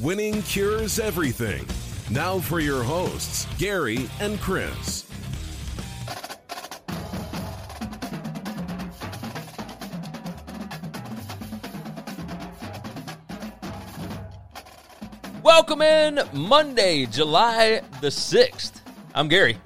Winning cures everything. Now for your hosts, Gary and Chris. Welcome in Monday, July the 6th. I'm Gary,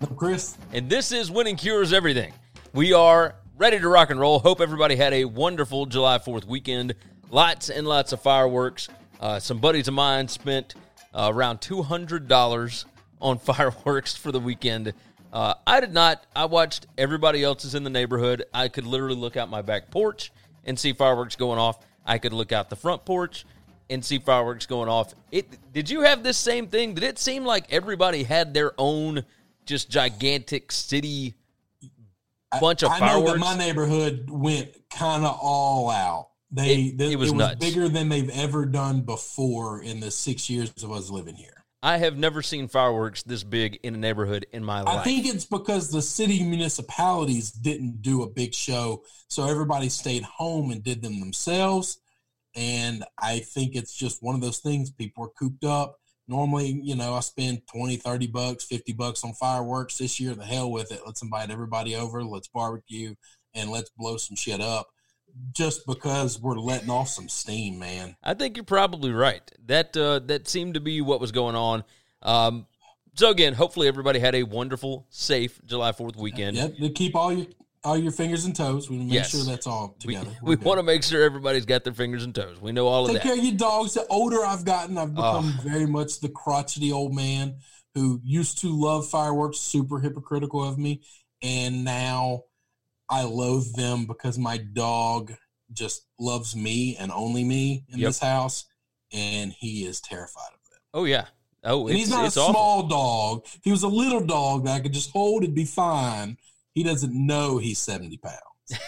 I'm Chris. and this is Winning Cures Everything. We are ready to rock and roll. Hope everybody had a wonderful July 4th weekend. Lots and lots of fireworks. Uh, some buddies of mine spent uh, around $200 on fireworks for the weekend. Uh, I did not. I watched everybody else's in the neighborhood. I could literally look out my back porch and see fireworks going off. I could look out the front porch and see fireworks going off. It did you have this same thing? Did it seem like everybody had their own just gigantic city bunch of I know fireworks? that my neighborhood went kind of all out. They It- th- it was nuts. bigger than they've ever done before in the six years of us living here. I have never seen fireworks this big in a neighborhood in my life. I think it's because the city municipalities didn't do a big show, so everybody stayed home and did them themselves. And I think it's just one of those things. People are cooped up. Normally, you know, I spend 20, 30 bucks, 50 bucks on fireworks this year. The hell with it. Let's invite everybody over. Let's barbecue and let's blow some shit up just because we're letting off some steam, man. I think you're probably right. That uh, that seemed to be what was going on. Um, so again, hopefully everybody had a wonderful, safe July Fourth weekend. Yep. Keep all your all your fingers and toes. We make Yes. sure that's all together. we want to make sure everybody's got their fingers and toes. We know all of that. Take care of your dogs. The older I've gotten, I've become Oh. very much the crotchety old man who used to love fireworks, super hypocritical of me, and now I loathe them because my dog just loves me and only me in Yep. this house, and he is terrified of them. Oh yeah. Oh, And it's, he's not a awful. small dog. If he was a little dog that I could just hold and be fine, he doesn't know he's seventy pounds.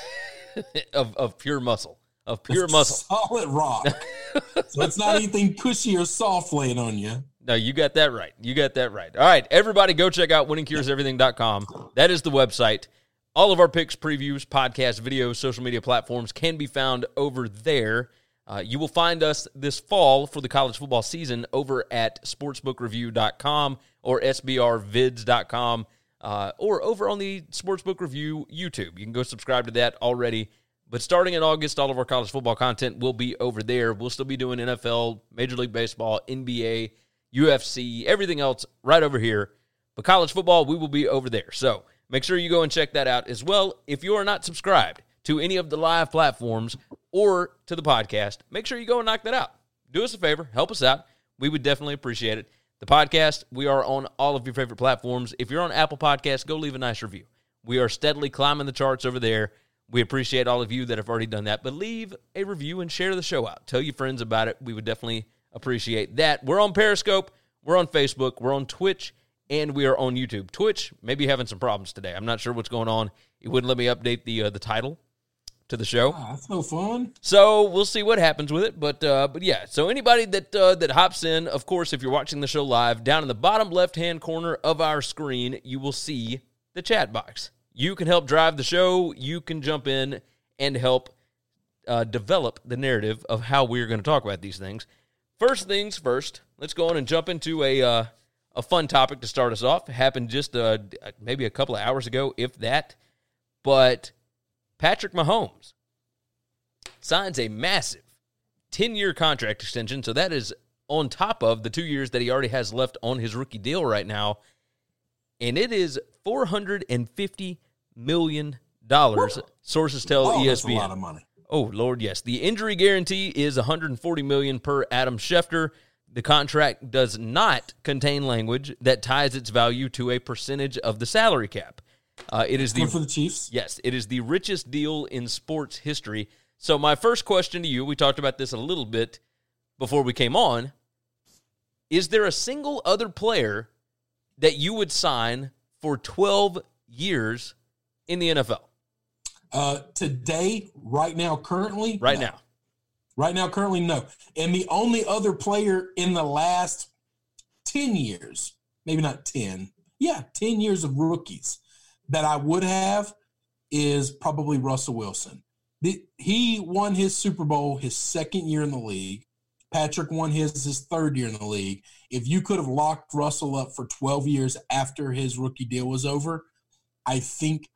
of of pure muscle, of pure It's muscle. solid rock. so it's not anything cushy or soft laying on you. No, you got that right. You got that right. All right, everybody go check out winningcureseverything.com. That is the website. All of our picks, previews, podcasts, videos, social media platforms can be found over there. Uh, you will find us this fall for the college football season over at sportsbookreview.com or sbrvids.com uh, or over on the Sportsbook Review YouTube. You can go subscribe to that already. But starting in August, all of our college football content will be over there. We'll still be doing NFL, Major League Baseball, NBA, UFC, everything else right over here. But college football, we will be over there. So make sure you go and check that out as well. If you are not subscribed to any of the live platforms or to the podcast, make sure you go and knock that out. Do us a favor, help us out. We would definitely appreciate it. The podcast, we are on all of your favorite platforms. If you're on Apple Podcasts, go leave a nice review. We are steadily climbing the charts over there. We appreciate all of you that have already done that, but leave a review and share the show out. Tell your friends about it. We would definitely appreciate that. We're on Periscope, we're on Facebook, we're on Twitch, and we are on YouTube. Twitch maybe having some problems today. I'm not sure what's going on. It wouldn't let me update the uh, the title to the show. Ah, that's no fun. So we'll see what happens with it, but uh, but yeah. So anybody that uh, that hops in, of course, if you're watching the show live, down in the bottom left hand corner of our screen, you will see the chat box. You can help drive the show. You can jump in and help uh, develop the narrative of how we're going to talk about these things. First things first, let's go on and jump into a uh, a fun topic to start us off. It happened just uh, maybe a couple of hours ago, if that. But Patrick Mahomes signs a massive 10 year contract extension. So that is on top of the two years that he already has left on his rookie deal right now. And it is $450 million, sources tell Oh, ESPN. that's a lot of money. Oh Lord, yes. The injury guarantee is 140 million per Adam Schefter. The contract does not contain language that ties its value to a percentage of the salary cap. Uh, it is the Good for the Chiefs. Yes, it is the richest deal in sports history. So, my first question to you we talked about this a little bit before we came on. Is there a single other player that you would sign for 12 years in the NFL? Uh, today, right now, currently, Right no. now. Right now, currently, no. And the only other player in the last 10 years, maybe not 10, yeah, 10 years of rookies that I would have is probably Russell Wilson. The, he won his Super Bowl his second year in the league. Patrick won his his third year in the league. If you could have locked Russell up for 12 years after his rookie deal was over, I think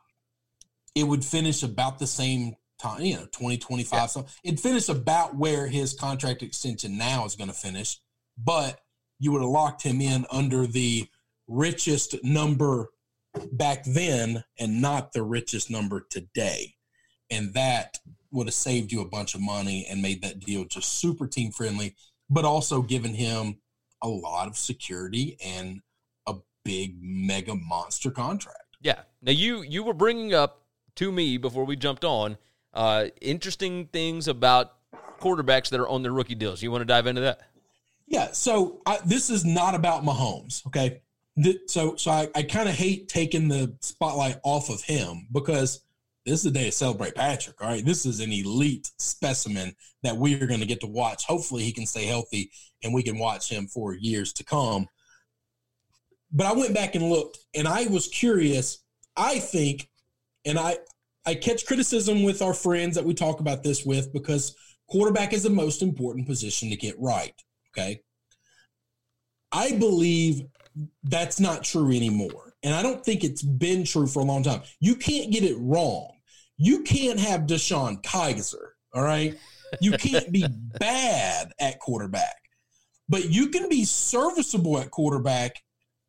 it would finish about the same time, you know, 2025. Yeah. So it finished about where his contract extension now is going to finish, but you would have locked him in under the richest number back then and not the richest number today. And that would have saved you a bunch of money and made that deal just super team friendly, but also given him a lot of security and a big mega monster contract. Yeah. Now you you were bringing up to me before we jumped on uh, interesting things about quarterbacks that are on their rookie deals. You want to dive into that? Yeah. So I, this is not about Mahomes. Okay. Th- So so I, I kind of hate taking the spotlight off of him because this is the day to celebrate Patrick. All right. This is an elite specimen that we are going to get to watch. Hopefully he can stay healthy and we can watch him for years to come. But I went back and looked and I was curious. I think, and I I catch criticism with our friends that we talk about this with because quarterback is the most important position to get right. Okay. I believe that's not true anymore. And I don't think it's been true for a long time. You can't get it wrong. You can't have DeShone Kizer. All right. You can't be bad at quarterback, but you can be serviceable at quarterback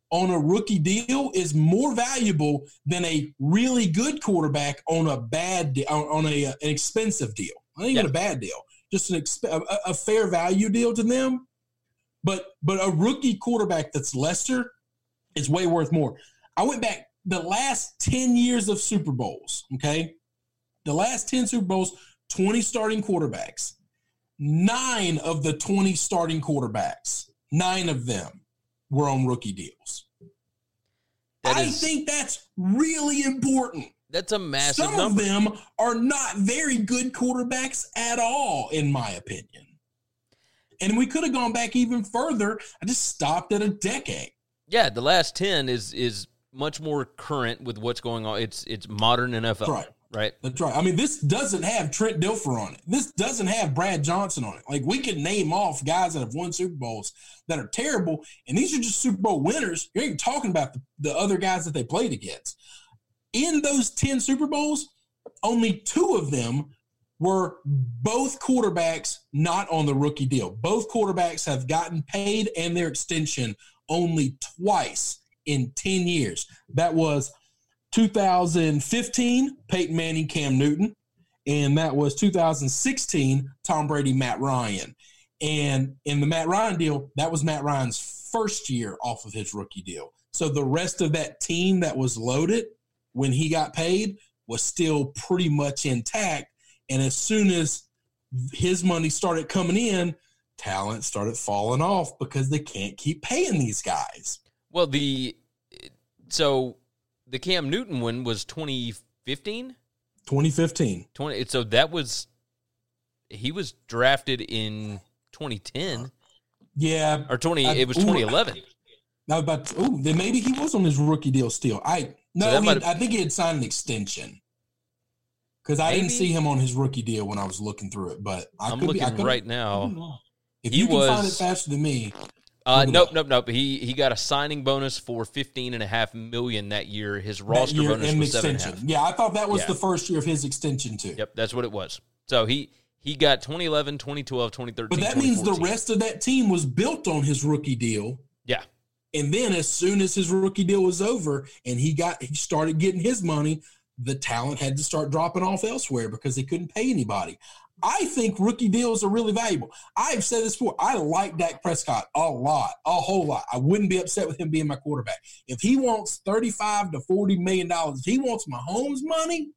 on a rookie deal is more valuable than a really good quarterback on a bad de- on a, uh, an expensive deal. Not even Yeah. a bad deal, just an exp- a, a fair value deal to them. But but a rookie quarterback that's lesser is way worth more. I went back the last 10 years of Super Bowls, okay? The last 10 Super Bowls, 20 starting quarterbacks. 9 of the 20 starting quarterbacks, 9 of them were on rookie deals. That I is- think that's really important. That's a massive Some number. of them are not very good quarterbacks at all, in my opinion. And we could have gone back even further. I just stopped at a decade. Yeah, the last ten is is much more current with what's going on. It's it's modern NFL, right. Right? That's right. I mean, this doesn't have Trent Dilfer on it. This doesn't have Brad Johnson on it. Like we could name off guys that have won Super Bowls that are terrible, and these are just Super Bowl winners. You're even talking about the, the other guys that they played against. In those 10 Super Bowls, only two of them were both quarterbacks not on the rookie deal. Both quarterbacks have gotten paid and their extension only twice in 10 years. That was 2015, Peyton Manning, Cam Newton, and that was 2016, Tom Brady, Matt Ryan. And in the Matt Ryan deal, that was Matt Ryan's first year off of his rookie deal. So the rest of that team that was loaded when he got paid was still pretty much intact. And as soon as his money started coming in, talent started falling off because they can't keep paying these guys. Well, the so the Cam Newton one was 2015, 2015. 20 so that was he was drafted in 2010 Yeah. or 20 I- it was ooh, 2011. Now, but oh, then maybe he was on his rookie deal still. I no, he- might I think he had signed an extension because I didn't see him on his rookie deal when I was looking through it. But I be- I looking could- right now. If He you can find it faster than me, Uh, nope, nope, nope. He he got a signing bonus for 15 and a half million that year. His roster year bonus was seven and a half. extension. Yeah, I thought that was Yeah. the first year of his extension too. Yep, that's what it was. So he he got 2011, 2012, 2013, But that means the rest of that team was built on his rookie deal. Yeah. And then as soon as his rookie deal was over and he got he started getting his money, the talent had to start dropping off elsewhere because they couldn't pay anybody. I think rookie deals are really valuable. I've said this before. I like Dak Prescott a lot, a whole lot. I wouldn't be upset with him being my quarterback. If he wants 35 to 40 million dollars, he wants Mahomes' money,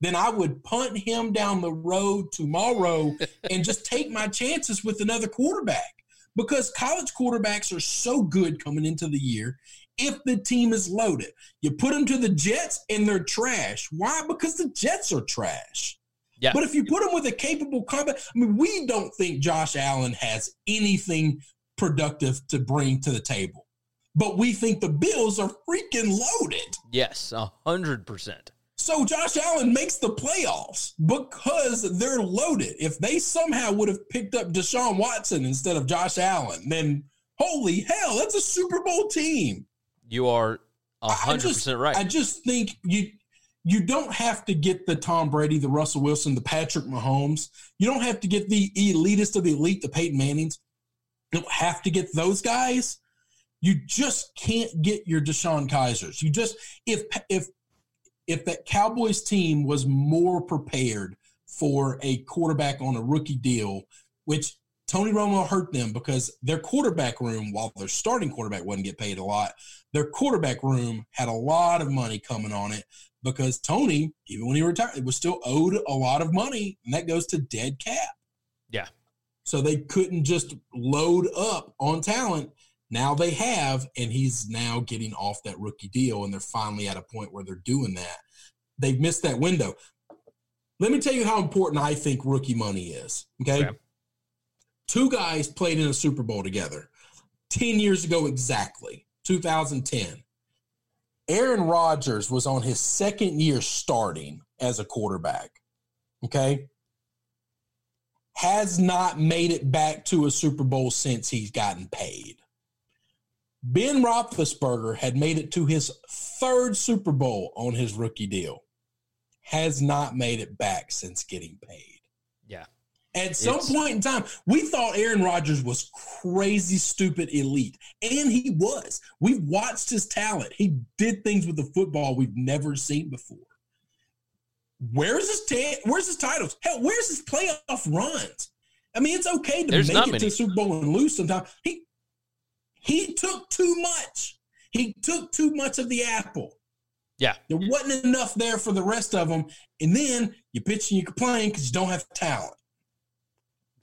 then I would punt him down the road tomorrow and just take my chances with another quarterback. Because college quarterbacks are so good coming into the year if the team is loaded. You put them to the Jets and they're trash. Why? Because the Jets are trash. Yeah. But if you put him with a capable combat, I mean, we don't think Josh Allen has anything productive to bring to the table. But we think the Bills are freaking loaded. Yes, a hundred percent. So Josh Allen makes the playoffs because they're loaded. If they somehow would have picked up Deshaun Watson instead of Josh Allen, then holy hell, that's a Super Bowl team. You are hundred percent right. I just think you you don't have to get the Tom Brady, the Russell Wilson, the Patrick Mahomes. You don't have to get the elitist of the elite, the Peyton Mannings. You don't have to get those guys. You just can't get your DeShone Kizers. You just if if if that Cowboys team was more prepared for a quarterback on a rookie deal, which Tony Romo hurt them because their quarterback room, while their starting quarterback wasn't get paid a lot, their quarterback room had a lot of money coming on it because Tony, even when he retired, was still owed a lot of money, and that goes to dead cap. Yeah. So they couldn't just load up on talent. Now they have, and he's now getting off that rookie deal, and they're finally at a point where they're doing that. They've missed that window. Let me tell you how important I think rookie money is. Okay. Okay. Two guys played in a Super Bowl together 10 years ago exactly, 2010. Aaron Rodgers was on his second year starting as a quarterback. Okay. Has not made it back to a Super Bowl since he's gotten paid. Ben Roethlisberger had made it to his third Super Bowl on his rookie deal. Has not made it back since getting paid. yeah. At some It's- point in time, we thought Aaron Rodgers was crazy, stupid, elite. And he was. We've watched his talent. He did things with the football we've never seen before. Where's his ta- where's his titles? Hell, where's his playoff runs? I mean, it's okay to There's make it many. to Super Bowl and lose sometimes. He he took too much. He took too much of the apple. Yeah. There wasn't enough there for the rest of them. And then you bitch and you complain because you don't have talent.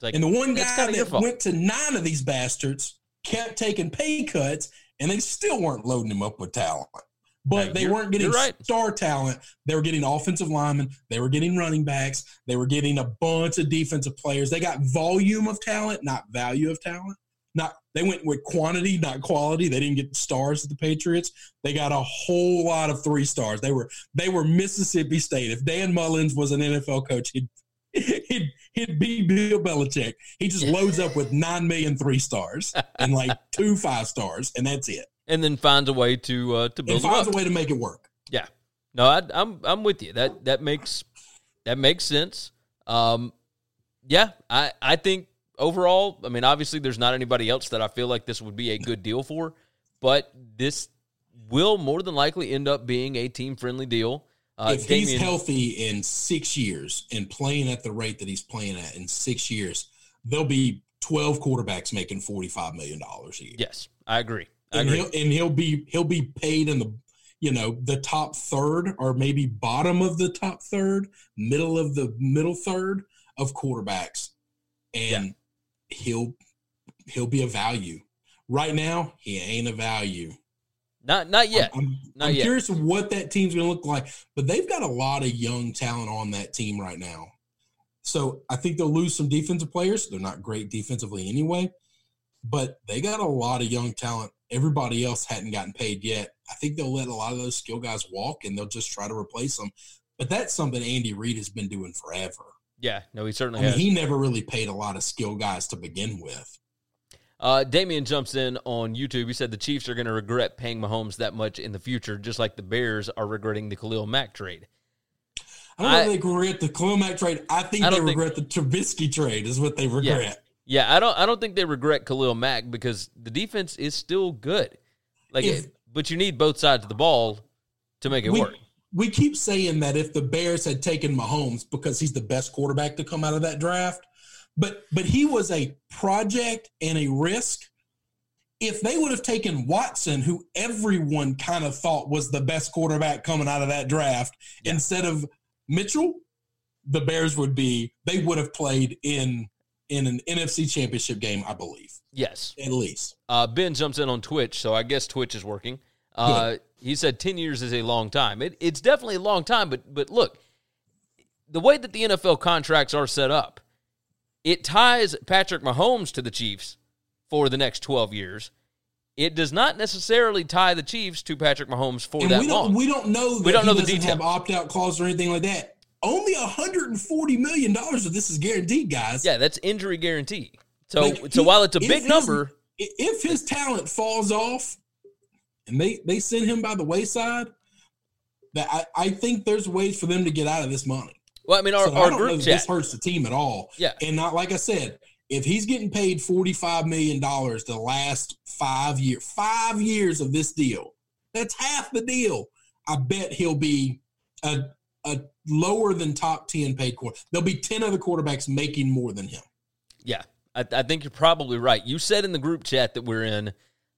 Like And the one guy that went to nine of these bastards kept taking pay cuts, and they still weren't loading him up with talent. But No, they weren't getting right. star talent. They were getting offensive linemen. They were getting running backs. They were getting a bunch of defensive players. They got volume of talent, not value of talent. Not they went with quantity, not quality. They didn't get stars at the Patriots. They got a whole lot of three stars. They were they were Mississippi State. If Dan Mullins was an NFL coach, he'd he'd, he'd be Bill Belichick. He just loads up with nine million three stars and like two five stars, and that's it. and then finds a way to uh, to build them finds up. a way to make it work. Yeah. No, I, I'm I'm with you. That that makes that makes sense. Um, yeah, I I think overall, I mean, obviously, there's not anybody else that I feel like this would be a good deal for, but this will more than likely end up being a team friendly deal. Uh, if he's healthy in six years and playing at the rate that he's playing at in six years, there'll be twelve quarterbacks making forty five million dollars a year. yes, I agree. I and agree. he'll and he'll be he'll be paid in the you know the top third or maybe bottom of the top third, middle of the middle third of quarterbacks, and he'll he'll be a value. Right now, he ain't a value. Not not yet. I'm, Not I'm yet. curious what that team's going to look like, but they've got a lot of young talent on that team right now. So I think they'll lose some defensive players. They're not great defensively anyway, but they got a lot of young talent. Everybody else hadn't gotten paid yet. I think they'll let a lot of those skill guys walk and they'll just try to replace them. But that's something Andy Reid has been doing forever. Yeah, no, he certainly I mean, he never really paid a lot of skill guys to begin with. Uh, Damien jumps in on YouTube. He said the Chiefs are going to regret paying Mahomes that much in the future, just like the Bears are regretting the Khalil Mack trade. I don't I- if they regret the Khalil Mack trade. I think I they think- regret the Trubisky trade is what they regret. Yeah, I don't. I don't think they regret Khalil Mack because the defense is still good. Like, If- but you need both sides of the ball to make it we, work. we keep saying that if the Bears had taken Mahomes because he's the best quarterback to come out of that draft, but but he was a project and a risk. If they would have taken Watson, who everyone kind of thought was the best quarterback coming out of that draft, Yeah. instead of Mitchell, the Bears would be they would have played in in an NFC championship game, I believe, Yes. at least. Uh, ben jumps in on Twitch, so I guess Twitch is working. Uh, he said 10 years is a long time. It, it's definitely a long time, but but look, the way that the NFL contracts are set up, it ties Patrick Mahomes to the Chiefs for the next 12 years. It does not necessarily tie the Chiefs to Patrick Mahomes for and that we don't long. we don't know that We don't he know the doesn't have opt out clause or anything like that. Only 140 million dollars of this is guaranteed, guys. yeah, that's injury guarantee. So Like, so he- while it's a big his- number, If his talent falls off, and they they send him by the wayside, that I, I think there's ways for them to get out of this money. Well, I mean, our, so I our don't group chat. this hurts the team at all. Yeah. and not like I said, if he's getting paid 45 million dollars the last five year five years of this deal, that's half the deal. I bet he'll be a a lower than top 10 paid quarter. There'll be 10 other quarterbacks making more than him. Yeah, I, I think you're probably right. You said in the group chat that we're in,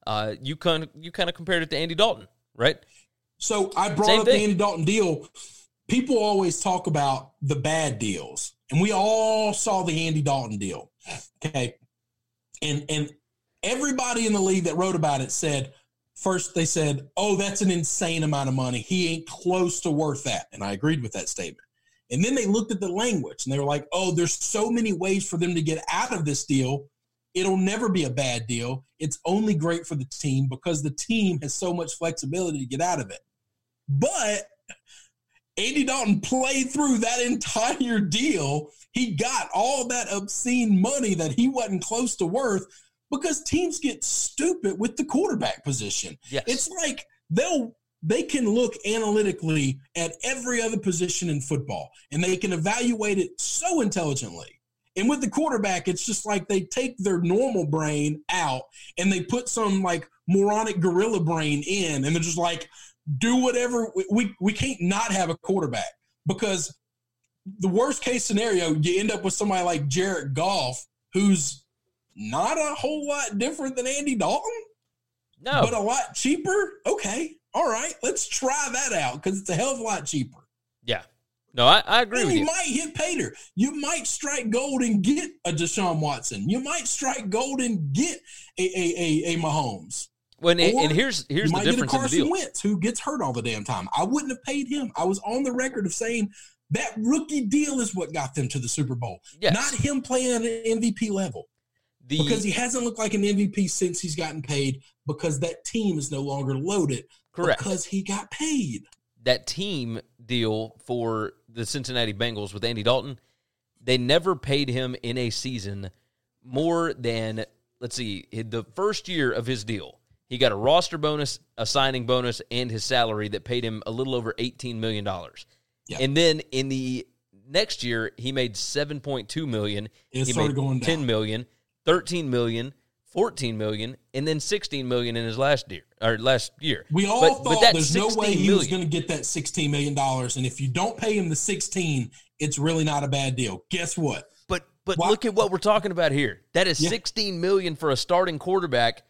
uh, you kind of you kind of compared it to Andy Dalton, right? So I brought Same up thing. the Andy Dalton deal. People always talk about the bad deals, and we all saw the Andy Dalton deal. Okay, and and everybody in the league that wrote about it said first they said, "Oh, that's an insane amount of money. He ain't close to worth that," and I agreed with that statement. And then they looked at the language and they were like, "Oh, there's so many ways for them to get out of this deal. It'll never be a bad deal. It's only great for the team because the team has so much flexibility to get out of it." But Andy Dalton played through that entire deal. He got all that obscene money that he wasn't close to worth because teams get stupid with the quarterback position. Yes. It's like they'll they can look analytically at every other position in football and they can evaluate it so intelligently. And with the quarterback, it's just like they take their normal brain out and they put some like moronic gorilla brain in, and they're just like, do whatever. We, we, we can't not have a quarterback because the worst case scenario, you end up with somebody like Jared Goff, who's not a whole lot different than Andy Dalton no, but a lot cheaper. Okay, all right, let's try that out because it's a hell of a lot cheaper. yeah, no, I, I agree And with you you. might hit Pater. You might strike gold and get a Deshaun Watson. You might strike gold and get a a a, a Mahomes. When and, here's here's the might get a difference in the Carson deal. Wentz who gets hurt all the damn time. I wouldn't have paid him. I was on the record of saying that rookie deal is what got them to the Super Bowl, Yes. not him playing at an MVP level. The because he hasn't looked like an MVP since he's gotten paid because that team is no longer loaded correct because he got paid. that team deal for the Cincinnati Bengals with Andy Dalton, they never paid him in a season more than let's see, the first year of his deal. He got a roster bonus, a signing bonus, and his salary that paid him a little over eighteen million dollars. Yeah. And then in the next year, he made seven point two million. It he started made going down. 10 million, 13 million, 14 million, and then 16 million in his last year or last year. We all But- but thought that there's no way he was going to get that $16 million. And if you don't pay him the 16, it's really not a bad deal. Guess what? But but Why- look at what we're talking about here. That is Yeah. 16 million for a starting quarterback,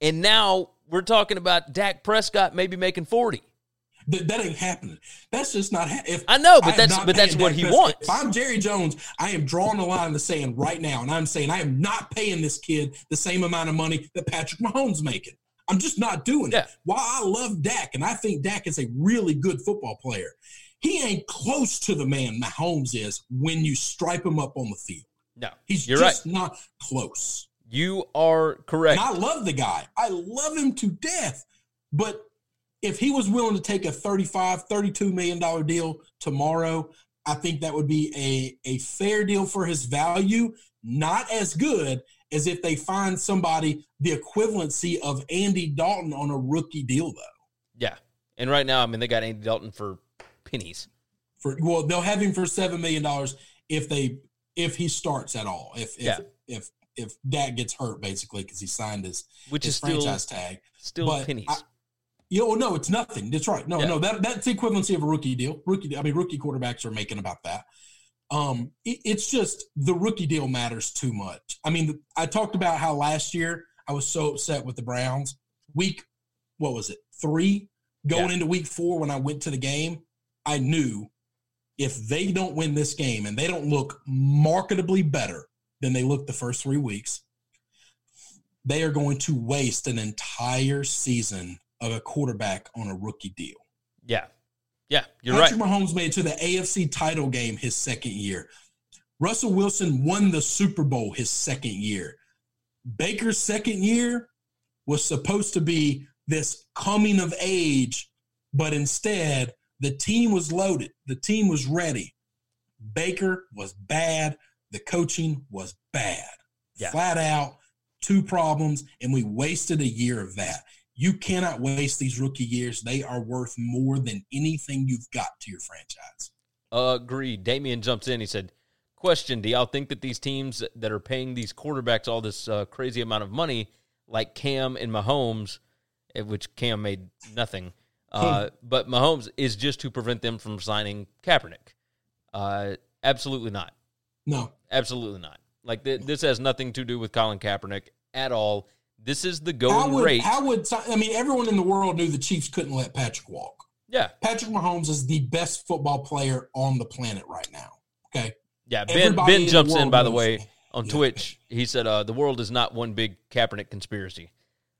and now we're talking about Dak Prescott maybe making 40. That, that ain't happening. That's just not happening. If I know, but am that's- but that's paying what he Prescott- wants. If I'm Jerry Jones, I am drawing the line in the sand right now, and I'm saying I am not paying this kid the same amount of money that Patrick Mahomes making. I'm just not doing Yeah. it. While I love Dak, and I think Dak is a really good football player, he ain't close to the man Mahomes is when you stripe him up on the field. No, He's you're right. just not close. You are correct. And I love the guy. I love him to death. But if he was willing to take a 35, 32 million dollar deal tomorrow, I think that would be a, a fair deal for his value. Not as good as if they find somebody the equivalency of Andy Dalton on a rookie deal, though. yeah, and right now, I mean, they got Andy Dalton for pennies. For well, they'll have him for seven million dollars if they if he starts at all. If if Yeah. if if Dak gets hurt, basically, because he signed his Which his is still franchise tag. still But pennies. I, You know, no, it's nothing. That's right. No, Yeah. no, that that's the equivalency of a rookie deal. Rookie, I mean, rookie quarterbacks are making about that. Um, it- it's just the rookie deal matters too much. I mean, I talked about how last year I was so upset with the Browns. Week, what was it? Three going Yeah. into week four when I went to the game, I knew if they don't win this game and they don't look marketably better than they looked the first three weeks, they are going to waste an entire season of a quarterback on a rookie deal. Yeah. Yeah, you're Patrick right. Mahomes made it to the AFC title game his second year. Russell Wilson won the Super Bowl his second year. Baker's second year was supposed to be this coming of age, but instead the team was loaded. The team was ready. Baker was bad. The coaching was bad. Yeah. Flat out, two problems, and we wasted a year of that. You cannot waste these rookie years. They are worth more than anything you've got to your franchise. Agreed. Damien jumps in. He said, Question Do y'all think that these teams that are paying these quarterbacks all this uh, crazy amount of money, like Cam and Mahomes, eh, which Cam made nothing, uh, but Mahomes is just to prevent them from signing Kaepernick? Uh, absolutely not. No, Absolutely not. Like, th- this has nothing to do with Colin Kaepernick at all. This is the how going would rate. how would I mean? Everyone in the world knew the Chiefs couldn't let Patrick walk. yeah. Patrick Mahomes is the best football player on the planet right now. Okay, Yeah. Ben, Everybody ben jumps in, world by the way, it. on Yeah. Twitch. He said, uh, The world is not one big Kaepernick conspiracy.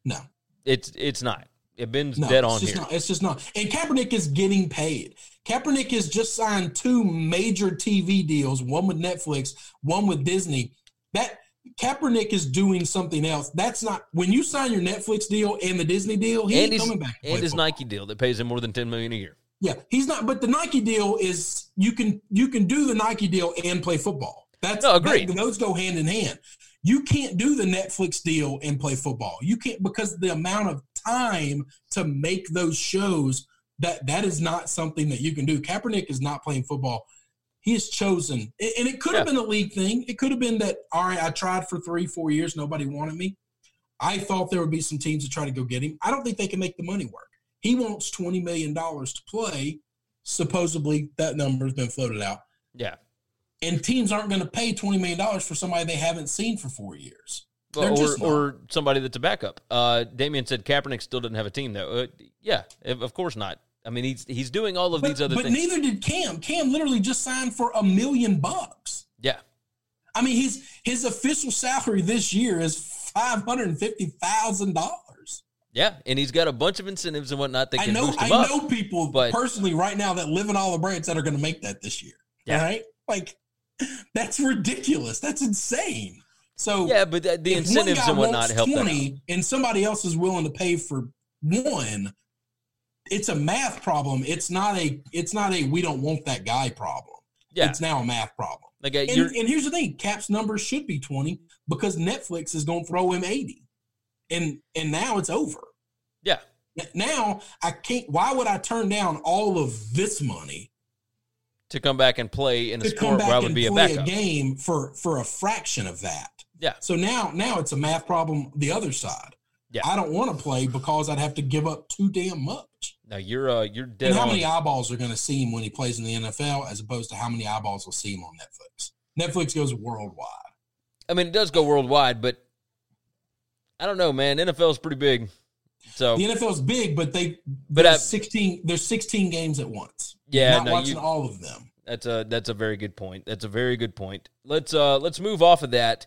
no, It's it's not. It Ben's no, dead it's on just here. not. It's just not. And Kaepernick is getting paid. Kaepernick has just signed two major TV deals, one with Netflix, one with Disney. That Kaepernick is doing something else. That's not when you sign your Netflix deal and the Disney deal. He and ain't coming back. and his football. Nike deal that pays him more than ten million a year. Yeah, he's not. But the Nike deal is you can you can do the Nike deal and play football. That's No, agreed. that- those go hand in hand. You can't do the Netflix deal and play football. You can't because the amount of time to make those shows that that is not something that you can do. Kaepernick is not playing football. He has chosen, and it could have been a league thing. It could have been that all right. I tried for three, four years, nobody wanted me. I thought there would be some teams to try to go get him. I don't think they can make the money work. He wants twenty million dollars to play. Supposedly, that number has been floated out, Yeah. and teams aren't going to pay twenty million dollars for somebody they haven't seen for four years. Or or somebody that's a backup. Uh, Damien said Kaepernick still doesn't have a team though. Uh, yeah, of course not. I mean, he's he's doing all of But, these other but things. But neither did Cam. Cam literally just signed for a million bucks. yeah, I mean, his his official salary this year is five hundred and fifty thousand dollars. yeah, and he's got a bunch of incentives and whatnot that I can know, boost I him up. know people but- personally right now that live in all the brands that are going to make that this year. Yeah. Right? Like, that's ridiculous. That's insane. So Yeah, but the, the incentives and whatnot help. 20 and somebody else is willing to pay for one, it's a math problem. It's not a. It's not a. We don't want that guy problem. Yeah, It's now a math problem. like uh, And, and here's the thing: Cap's numbers should be twenty because Netflix is going to throw him eighty, and and now it's over. yeah, Now I can't. Why would I turn down all of this money to come back and play in a sport where I would be a play a, backup. game for for a fraction of that? Yeah, So now now it's a math problem. The other side. Yeah. I don't want to play because I'd have to give up too damn much. Now you're uh, you're dead and how on. many eyeballs are going to see him when he plays in the NFL, as opposed to how many eyeballs will see him on Netflix? Netflix goes worldwide. I mean, it does go worldwide, but I don't know, man. NFL is pretty big, so The NFL's big, but they But there's I- sixteen there's sixteen games at once. Yeah, not no, watching you- all of them. That's a that's a very good point. That's a very good point. Let's uh let's move off of that.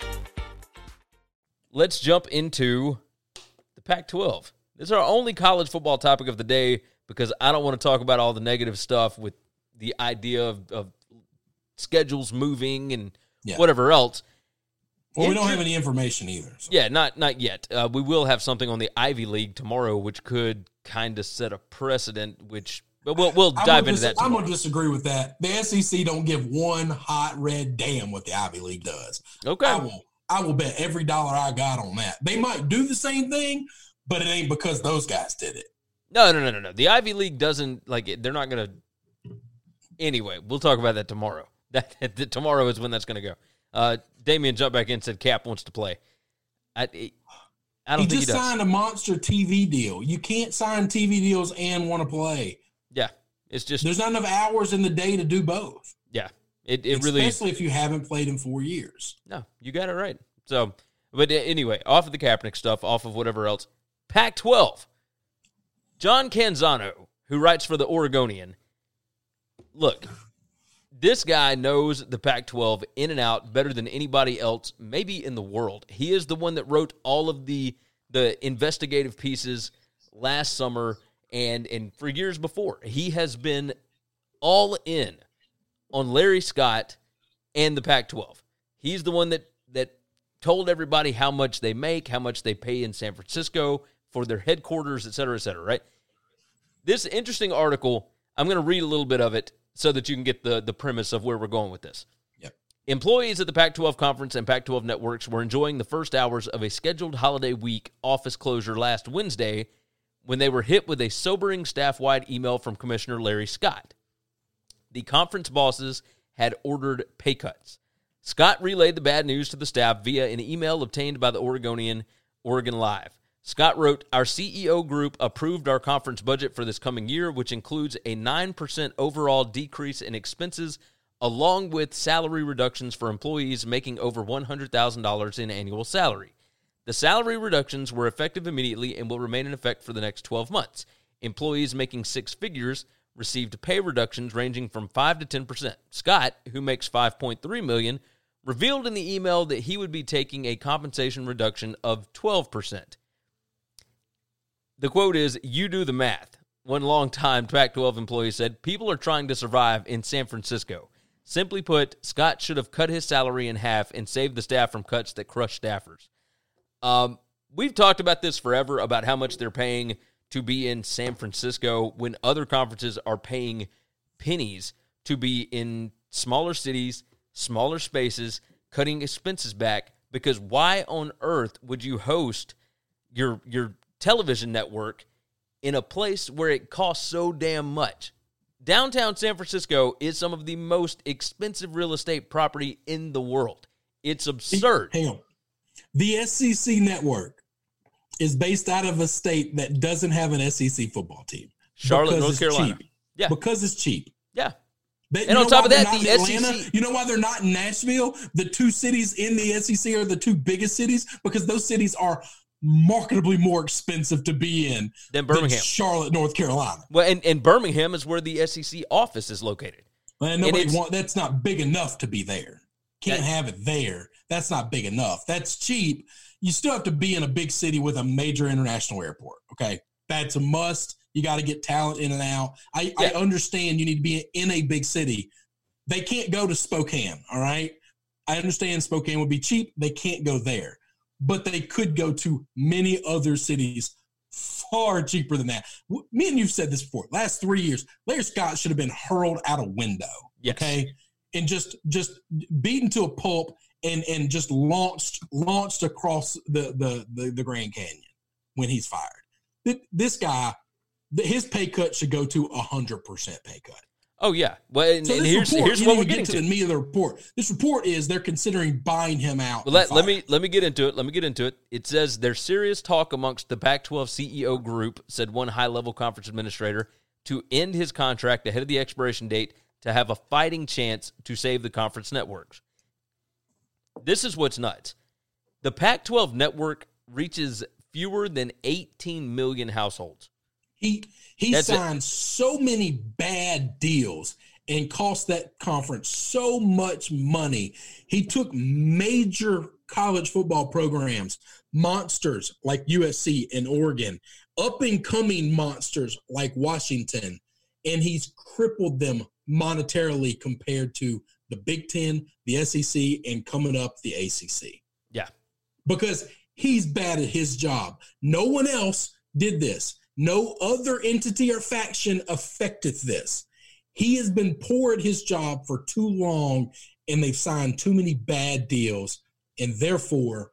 Let's jump into the Pac-12. This is our only college football topic of the day because I don't want to talk about all the negative stuff with the idea of, of schedules moving and Yeah. whatever else. Well, we don't have any information either. so. Yeah, not not yet. Uh, we will have something on the Ivy League tomorrow, which could kind of set a precedent. Which, but we'll we'll dive into dis- that. I'm gonna disagree with that. The SEC don't give one hot red damn what the Ivy League does. Okay, I will I will bet every dollar I got on that. They might do the same thing, but it ain't because those guys did it. no, no, no, no, no. The Ivy League doesn't like it. They're not gonna. Anyway, we'll talk about that tomorrow. That, that tomorrow is when that's gonna go. Uh, Damien jumped back in and said Cap wants to play. I, I don't he think just he signed a monster TV deal. You can't sign TV deals and want to play. Yeah, it's just There's not enough hours in the day to do both. It it really especially if you haven't played in four years. No, you got it right. So, but anyway, off of the Kaepernick stuff, off of whatever else. Pac 12. John Canzano, who writes for the Oregonian. Look, this guy knows the Pac 12 in and out better than anybody else, maybe in the world. He is the one that wrote all of the the investigative pieces last summer and and for years before. He has been all in on Larry Scott and the Pac-12. He's the one that that told everybody how much they make, how much they pay in San Francisco for their headquarters, et cetera, et cetera, right? This interesting article, I'm going to read a little bit of it so that you can get the, the premise of where we're going with this. Yep. Employees at the Pac 12 conference and Pac 12 networks were enjoying the first hours of a scheduled holiday week office closure last Wednesday when they were hit with a sobering staff wide email from Commissioner Larry Scott. The conference bosses had ordered pay cuts. Scott relayed the bad news to the staff via an email obtained by the Oregonian Oregon Live. Scott wrote, Our CEO group approved our conference budget for this coming year, which includes a 9% overall decrease in expenses, along with salary reductions for employees making over $100,000 in annual salary. The salary reductions were effective immediately and will remain in effect for the next 12 months. Employees making six figures received pay reductions ranging from 5 to 10%. Scott, who makes 5.3 million, revealed in the email that he would be taking a compensation reduction of 12%. The quote is, "You do the math." One longtime Pac-12 employee said, "People are trying to survive in San Francisco." Simply put, Scott should have cut his salary in half and saved the staff from cuts that crush staffers. Um, we've talked about this forever about how much they're paying to be in San Francisco when other conferences are paying pennies to be in smaller cities, smaller spaces, cutting expenses back. Because why on earth would you host your your television network in a place where it costs so damn much? Downtown San Francisco is some of the most expensive real estate property in the world. It's absurd. Hang on. The SEC network is based out of a state that doesn't have an SEC football team. Charlotte, North Carolina. cheap. Yeah. Because it's cheap. Yeah. They- And on top of that, the in SEC You know why they're not in Nashville? The two cities in the SEC are the two biggest cities because those cities are marketably more expensive to be in than Birmingham. Charlotte, North Carolina. Well, and, and Birmingham is where the SEC office is located. And nobody it's- want that's not big enough to be there. Can't That- have it there. That's not big enough. That's cheap. You still have to be in a big city with a major international airport. Okay. That's a must. You got to get talent in and out. I, I understand you need to be in a big city. They can't go to Spokane. All right. I understand Spokane would be cheap. They can't go there, but they could go to many other cities far cheaper than that. Me and you've said this before. Last three years, Larry Scott should have been hurled out a window. Yes. Okay, and just just beaten to a pulp and and just launched launched across the the the, the Grand Canyon when he's fired. This guy, his pay cut should go to a hundred percent pay cut. Oh yeah. Well, and, So and here's report, here's what we're getting get to. to the meat of the report. This report is they're considering buying him out. Well, let, let me let me get into it. Let me get into it. It says there's serious talk amongst the Pac-12 CEO group, said one high-level conference administrator, to end his contract ahead of the expiration date to have a fighting chance to save the conference networks. This is what's nuts. The Pac-12 network reaches fewer than 18 million households. He he That's it. signed so many bad deals and cost that conference so much money. He took major college football programs, monsters like USC and Oregon, up and coming monsters like Washington, and he's crippled them monetarily compared to the Big Ten, the SEC, and coming up the ACC. Yeah. Because he's bad at his job. No one else did this. No other entity or faction affected this. He has been poor at his job for too long, and they've signed too many bad deals, and therefore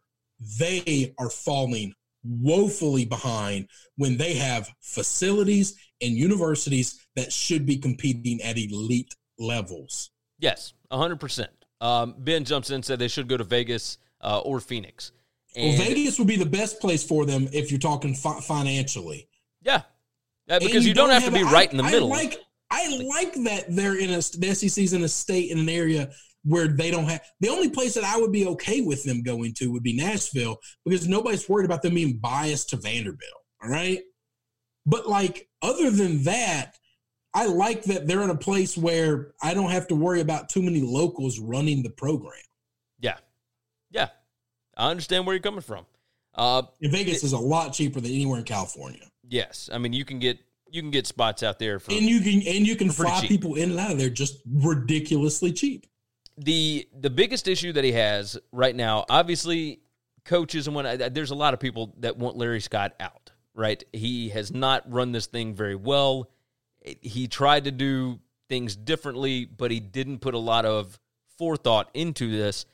they are falling woefully behind when they have facilities and universities that should be competing at elite levels. Yes, 100%. Um, ben jumps in and said they should go to Vegas uh, or Phoenix. And well, Vegas would be the best place for them if you're talking fi- financially. Yeah, yeah because you, you, don't, don't have, have, to be right in the I middle. Like, I like that they're in a the SEC's in a state in an area where they don't have the only place that I would be okay with them going to would be Nashville because nobody's worried about them being biased to Vanderbilt. All right. But like other than that, I like that they're in a place where I don't have to worry about too many locals running the program. Yeah. Yeah. I understand where you're coming from. Uh, Vegas it, is a lot cheaper than anywhere in California. Yes. I mean, you can get you can get spots out there for and you can and you can fly cheap. people in and out of there just ridiculously cheap. The the biggest issue that he has right now, obviously, coaches and when there's a lot of people that want Larry Scott out. Right, he has not run this thing very well. He tried to do things differently, but he didn't put a lot of forethought into this.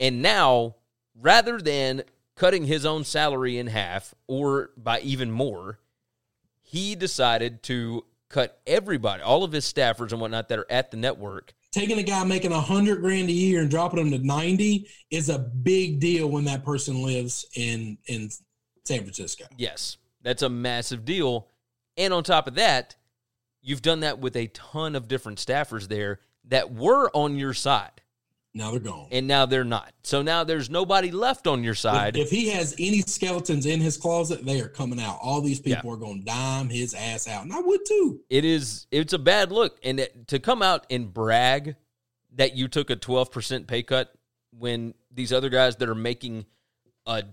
And now, rather than cutting his own salary in half or by even more, he decided to cut everybody, all of his staffers and whatnot that are at the network. Taking a guy making a hundred grand a year and dropping him to ninety is a big deal when that person lives in in San Francisco. Yes, that's a massive deal. And on top of that, you've done that with a ton of different staffers there that were on your side. Now they're gone. And now they're not. So now there's nobody left on your side. If, if he has any skeletons in his closet, they are coming out. All these people yeah. are going to dime his ass out. And I would too. It is, it's a bad look. And it, to come out and brag that you took a 12% pay cut when these other guys that are making a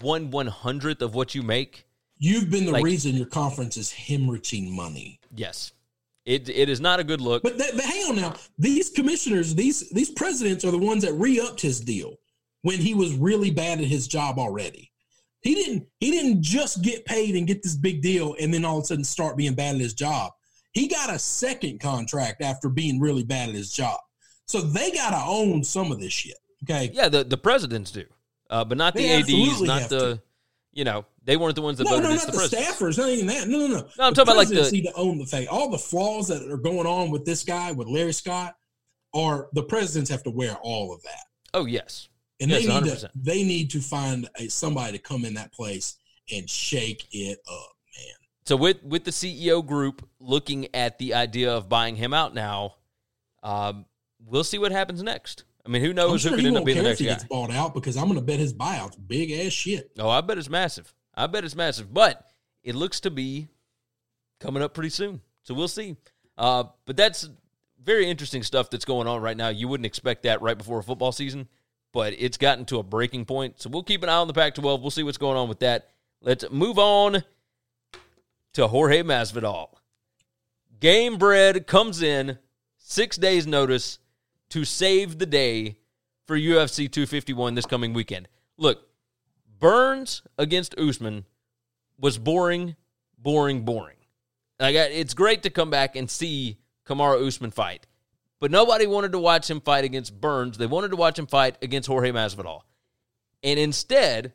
one one hundredth of what you make. You've been the like, reason your conference is hemorrhaging money. Yes. It it is not a good look. But, that, but hang on now, these commissioners, these these presidents are the ones that re-upped his deal when he was really bad at his job already. He didn't he didn't just get paid and get this big deal and then all of a sudden start being bad at his job. He got a second contract after being really bad at his job. So they got to own some of this shit. Okay. Yeah, the, the presidents do, uh, but not the they ads, not the to. You know they weren't the ones that no, voted. No, not the, the staffers. Not even that. No, no, no. No, I'm the talking about like the to own the fact. All the flaws that are going on with this guy, with Larry Scott, are the presidents have to wear all of that. Oh yes, and yes, they need 100%. to they need to find a, somebody to come in that place and shake it up, man. So with with the CEO group looking at the idea of buying him out now, um, we'll see what happens next. I mean, who knows sure who could end up being the next he guy? Gets bought out because I'm going to bet his buyout's big ass shit. Oh, I bet it's massive. I bet it's massive, but it looks to be coming up pretty soon. So we'll see. Uh, but that's very interesting stuff that's going on right now. You wouldn't expect that right before a football season, but it's gotten to a breaking point. So we'll keep an eye on the Pac 12. We'll see what's going on with that. Let's move on to Jorge Masvidal. Gamebred comes in six days' notice to save the day for UFC 251 this coming weekend. Look, Burns against Usman was boring, boring, boring. Like it's great to come back and see Kamaru Usman fight, but nobody wanted to watch him fight against Burns. They wanted to watch him fight against Jorge Masvidal, and instead,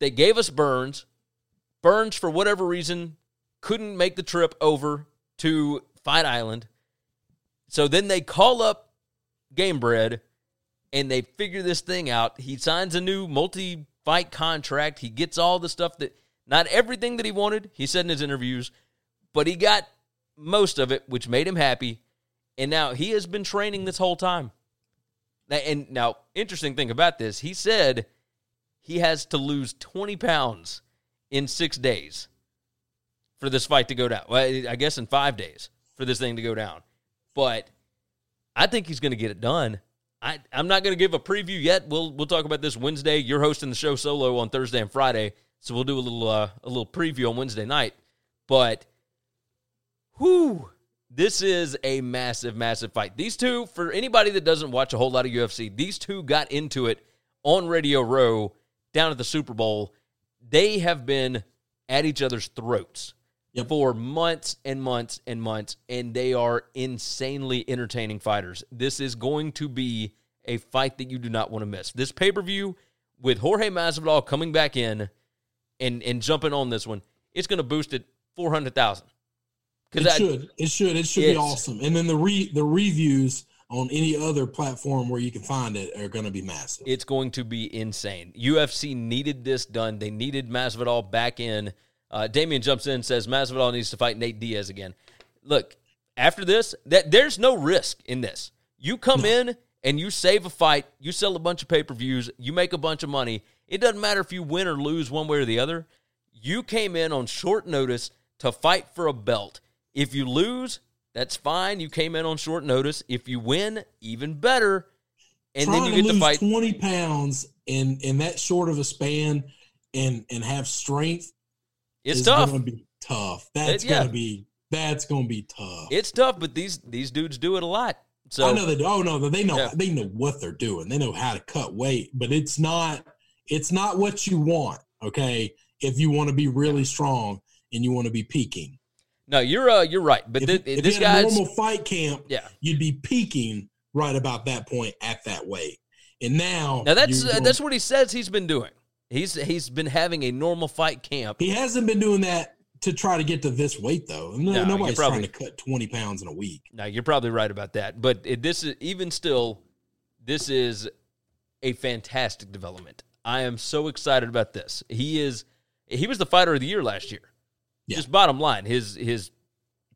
they gave us Burns. Burns, for whatever reason, couldn't make the trip over to Fight Island. So then they call up Gamebred and they figure this thing out. He signs a new multi fight contract. He gets all the stuff that, not everything that he wanted, he said in his interviews, but he got most of it, which made him happy. And now he has been training this whole time. And now, interesting thing about this, he said he has to lose 20 pounds in six days for this fight to go down. Well, I guess in five days for this thing to go down. But I think he's going to get it done. I, I'm not going to give a preview yet. We'll we'll talk about this Wednesday. You're hosting the show solo on Thursday and Friday, so we'll do a little uh, a little preview on Wednesday night. But, whoo, this is a massive, massive fight. These two, for anybody that doesn't watch a whole lot of UFC, these two got into it on Radio Row down at the Super Bowl, they have been at each other's throats Yep. for months and months and months, and they are insanely entertaining fighters. This is going to be a fight that you do not want to miss. This pay per view with Jorge Masvidal coming back in and and jumping on this one, it's going to boost it four hundred thousand. It should. It should. It should be awesome. And then the re the reviews on any other platform where you can find it are going to be massive. it's going to be insane. UFC needed this done. They needed Masvidal back in. Uh, Damien jumps in and says Masvidal needs to fight Nate Diaz again. Look, after this, that there's no risk in this. You come in and you save a fight, you sell a bunch of pay per views, you make a bunch of money. It doesn't matter if you win or lose one way or the other. You came in on short notice to fight for a belt. If you lose, that's fine. You came in on short notice. If you win, even better. And Trying then you get to lose fight. twenty pounds in in that short of a span and and have strength It's tough. Going to be tough. That's yeah. going to be that's going to be tough. It's tough, but these these dudes do it a lot. So I know they do. Oh no, they know Yeah. they know what they're doing. They know how to cut weight, but it's not it's not what you want. Okay, if you want to be really strong and you want to be peaking. no, you're uh, you're right. But If, thi- if this you had a guy's normal fight camp, yeah. you'd be peaking right about that point at that weight. And now, Now that's uh, that's what he says he's been doing. He's he's been having a normal fight camp. he hasn't been doing that to try to get to this weight though. No, No, nobody's probably- trying to cut twenty pounds in a week. Now you're probably right about that. But it, this is even still, this is a fantastic development. I am so excited about this. He is he was the fighter of the year last year. Yeah. Just bottom line, his his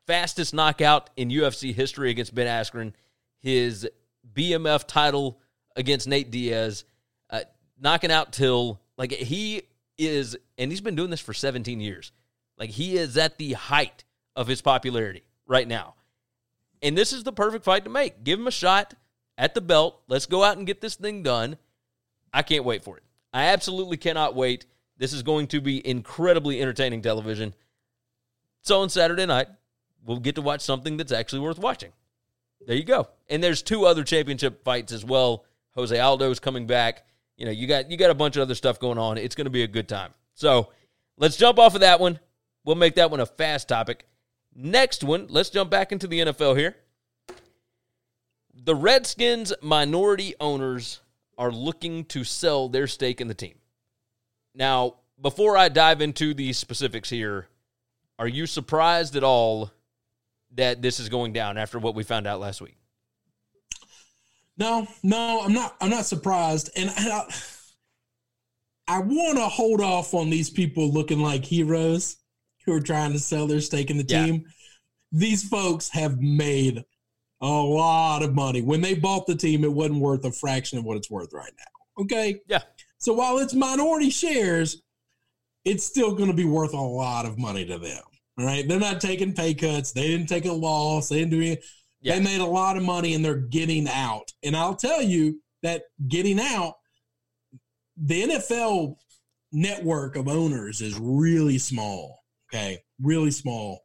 fastest knockout in UFC history against Ben Askren, his BMF title against Nate Diaz, uh, knocking out Till. Like he is, and he's been doing this for 17 years. Like he is at the height of his popularity right now. And this is the perfect fight to make. Give him a shot at the belt. Let's go out and get this thing done. I can't wait for it. I absolutely cannot wait. This is going to be incredibly entertaining television. So on Saturday night, we'll get to watch something that's actually worth watching. There you go. And there's two other championship fights as well. Jose Aldo's coming back. You know, you got you got a bunch of other stuff going on. It's going to be a good time. So, let's jump off of that one. We'll make that one a fast topic. Next one, let's jump back into the NFL here. The Redskins minority owners are looking to sell their stake in the team. Now, before I dive into the specifics here, are you surprised at all that this is going down after what we found out last week? No, no, I'm not. I'm not surprised, and I, I want to hold off on these people looking like heroes who are trying to sell their stake in the Yeah. team. These folks have made a lot of money. When they bought the team, it wasn't worth a fraction of what it's worth right now. Okay. Yeah. So while it's minority shares, it's still going to be worth a lot of money to them. All right. They're not taking pay cuts. They didn't take a loss. They didn't do anything. Yeah. They made a lot of money and they're getting out. And I'll tell you that getting out, the NFL network of owners is really small. Okay. Really small.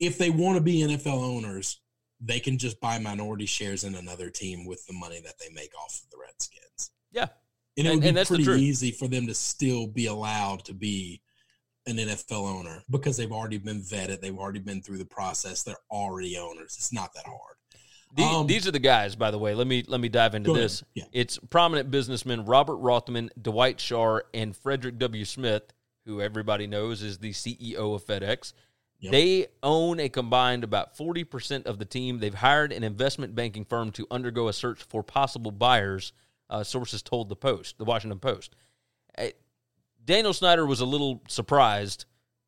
If they want to be NFL owners, they can just buy minority shares in another team with the money that they make off of the Redskins. Yeah. And it And- would be and pretty easy for them to still be allowed to be an NFL owner because they've already been vetted. They've already been through the process. They're already owners. It's not that hard. The- Um, these are the guys, by the way. Let me let me dive into this. Yeah. It's prominent businessmen Robert Rothman, Dwight Schar, and Frederick W. Smith, who everybody knows is the CEO of FedEx. Yep. They own a combined about 40% of the team. They've hired an investment banking firm to undergo a search for possible buyers, uh, sources told the Post, the Washington Post. Uh, Daniel Snyder was a little surprised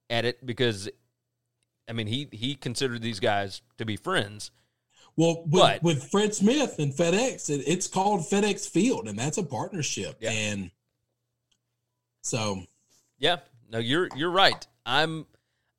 at it because, I mean, he, he considered these guys to be friends. Well, with, But- with Fred Smith and FedEx, it, it's called FedEx Field, and that's a partnership. Yeah. And so, Yeah, no, you're you're right. I'm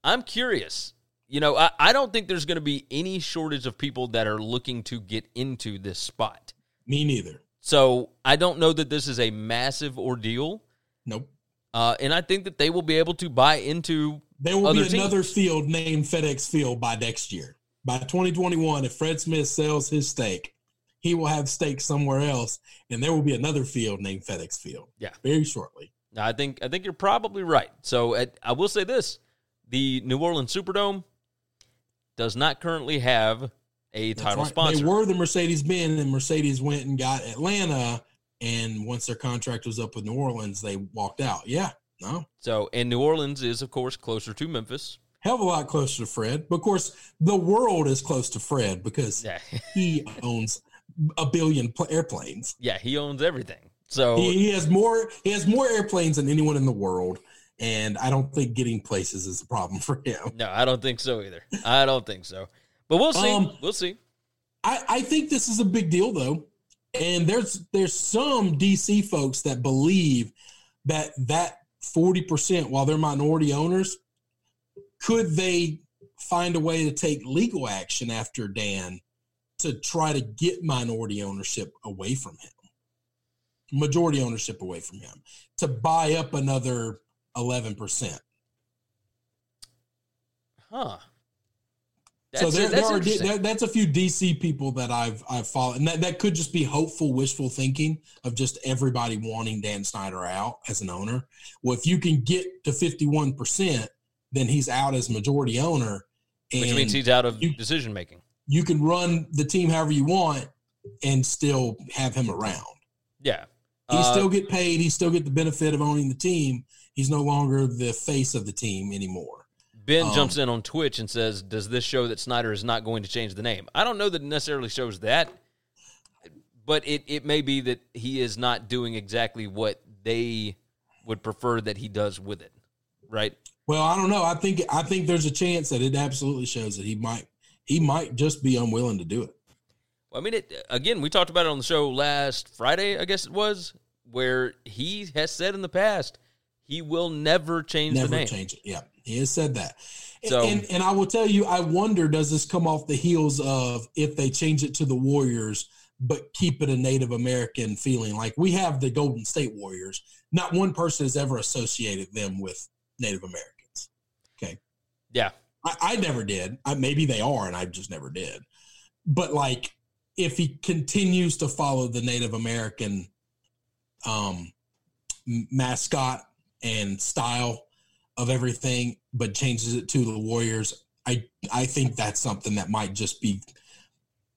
I'm curious. You know, I, I don't think there's going to be any shortage of people that are looking to get into this spot. me neither. So I don't know that this is a massive ordeal, Nope. uh, and I think that they will be able to buy into. There will be another teams. field named FedEx Field by next year. By 2021, if Fred Smith sells his stake, he will have stake somewhere else, and there will be another field named FedEx Field. Yeah. Very shortly. I think I think you're probably right. So at, I will say this: the New Orleans Superdome does not currently have a That's title right. sponsor. They were the Mercedes Benz, and Mercedes went and got Atlanta. And once their contract was up with New Orleans, they walked out. Yeah, no, So, and New Orleans is, of course, closer to Memphis. Hell of a lot closer to Fred. But of course, the world is close to Fred because Yeah, he owns a billion pl- airplanes. yeah, he owns everything. So, He, he has more. He has more airplanes than anyone in the world, and I don't think getting places is a problem for him. no, I don't think so either. I don't think so. But we'll see. Um, we'll see. I, I think this is a big deal though, and there's there's some DC folks that believe that that forty percent, while they're minority owners, could they find a way to take legal action after Dan to try to get minority ownership away from him, majority ownership away from him, to buy up another eleven percent. Huh. so That's, there, that's there are that, that's a few DC people that I've I've followed, and that, that could just be hopeful, wishful thinking of just everybody wanting Dan Snyder out as an owner. Well, if you can get to fifty one percent, then he's out as majority owner, and which means he's out of you- decision making. you can run the team however you want and still have him around. Yeah. He Uh, still get paid. He still get the benefit of owning the team. He's no longer the face of the team anymore. Ben um, jumps in on Twitch and says, "Does this show that Snyder is not going to change the name?" I don't know that it necessarily shows that, but it it may be that he is not doing exactly what they would prefer that he does with it. Right? Well, I don't know. I think I think there's a chance that it absolutely shows that he might he might just be unwilling to do it. Well, I mean, it again. We talked about it on the show last Friday, I guess it was, where he has said in the past he will never change the Never name. change it. Yeah, he has said that. So- and and I will tell you, I wonder does this come off the heels of if they change it to the Warriors, but keep it a Native American feeling? Like we have the Golden State Warriors. Not one person has ever associated them with Native Americans. Yeah, I, I never did. I, maybe they are, and I just never did. But like, if he continues to follow the Native American um, mascot and style of everything, but changes it to the Warriors, I I think that's something that might just be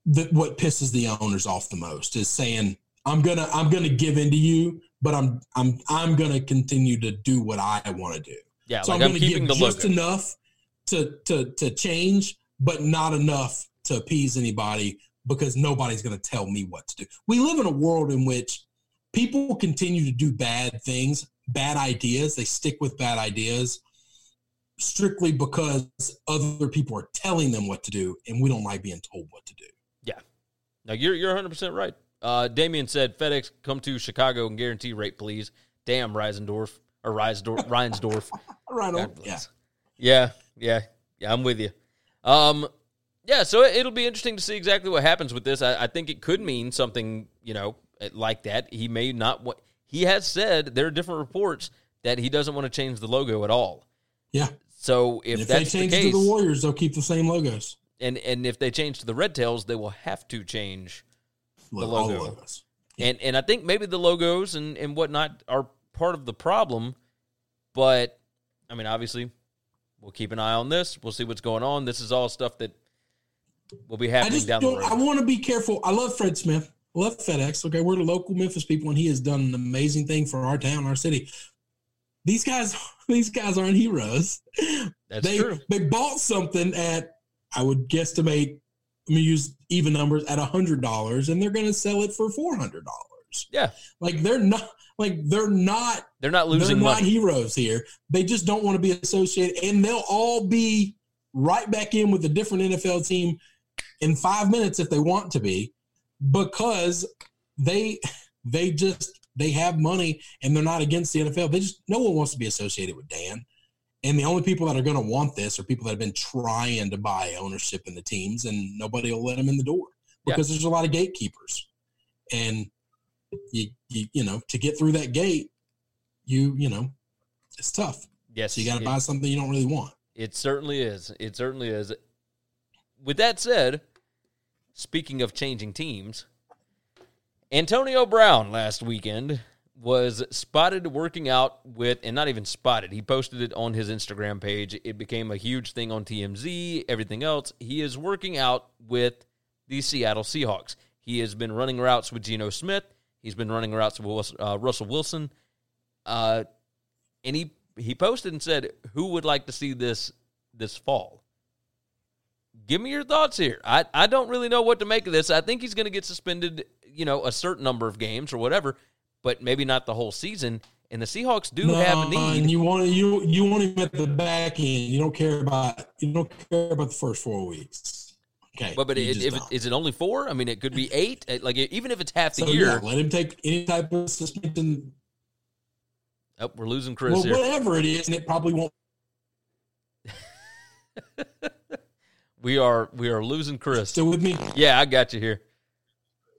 the, what pisses the owners off the most is saying I'm gonna I'm gonna give in to you, but I'm I'm I'm gonna continue to do what I want to do. yeah. So like I'm I'm, keeping give the just logo. enough to to to change, but not enough to appease anybody because nobody's going to tell me what to do. We live in a world in which people continue to do bad things, bad ideas. They stick with bad ideas strictly because other people are telling them what to do, and we don't like being told what to do. Yeah. Now you're you're 100 percent right. Uh, Damien said FedEx come to Chicago and Guaranteed Rate, please. Damn Reisendorf or Reisdorf, Reinsdorf. Right on. Yeah. Yeah, yeah, yeah. I'm with you. Um, yeah. So it, it'll be interesting to see exactly what happens with this. I, I think it could mean something, you know, like that. He may not. want He has said there are different reports that he doesn't want to change the logo at all. Yeah. So if, if they that's the case, to the Warriors, they'll keep the same logos. and and if they change to the Red Tails, they will have to change Lo- The logo. logos. And and I think maybe the logos and, and whatnot are part of the problem. But I mean, obviously, we'll keep an eye on this. We'll see what's going on. This is all stuff that will be I just down the don't. road. I want to be careful. I love Fred Smith. I love FedEx. Okay, we're the local Memphis people, and he has done an amazing thing for our town, our city. These guys, these guys aren't heroes. That's they true. they bought something at I would guesstimate. Let me use even numbers at a hundred dollars, and they're going to sell it for four hundred dollars. Yeah, Like they're not like they're not they're not losing they're not money. heroes here. They just don't want to be associated, and they'll all be right back in with a different NFL team in five minutes if they want to be, because they they just they have money and they're not against the NFL. They just no one wants to be associated with Dan. And the only people that are going to want this are people that have been trying to buy ownership in the teams, and nobody will let them in the door because there's a lot of gatekeepers. And you, you, you know, to get through that gate, you, you know, it's tough. Yes, So you got to buy something you don't really want. It certainly is. It certainly is. With that said, speaking of changing teams, Antonio Brown last weekend was spotted working out with, and not even spotted, he posted it on his Instagram page. It became a huge thing on TMZ, everything else. He is working out with the Seattle Seahawks. He has been running routes with Geno Smith. He's been running routes with uh, Russell Wilson. Uh, and he, he posted and said, Who would like to see this this fall? Give me your thoughts here. I, I don't really know what to make of this. I think he's going to get suspended, you know, a certain number of games or whatever but maybe not the whole season. And the Seahawks do no, have a need. And you want you you want him at the back end. You don't care about you don't care about the first four weeks. Okay, but but it, if it, is it only four? I mean, it could be eight. Like even if it's half the so, year, yeah, let him take any type of suspension. Oh, we're losing Chris. Well, here. whatever it is, and it probably won't. we are we are losing Chris. Still with me? Yeah, I got you here.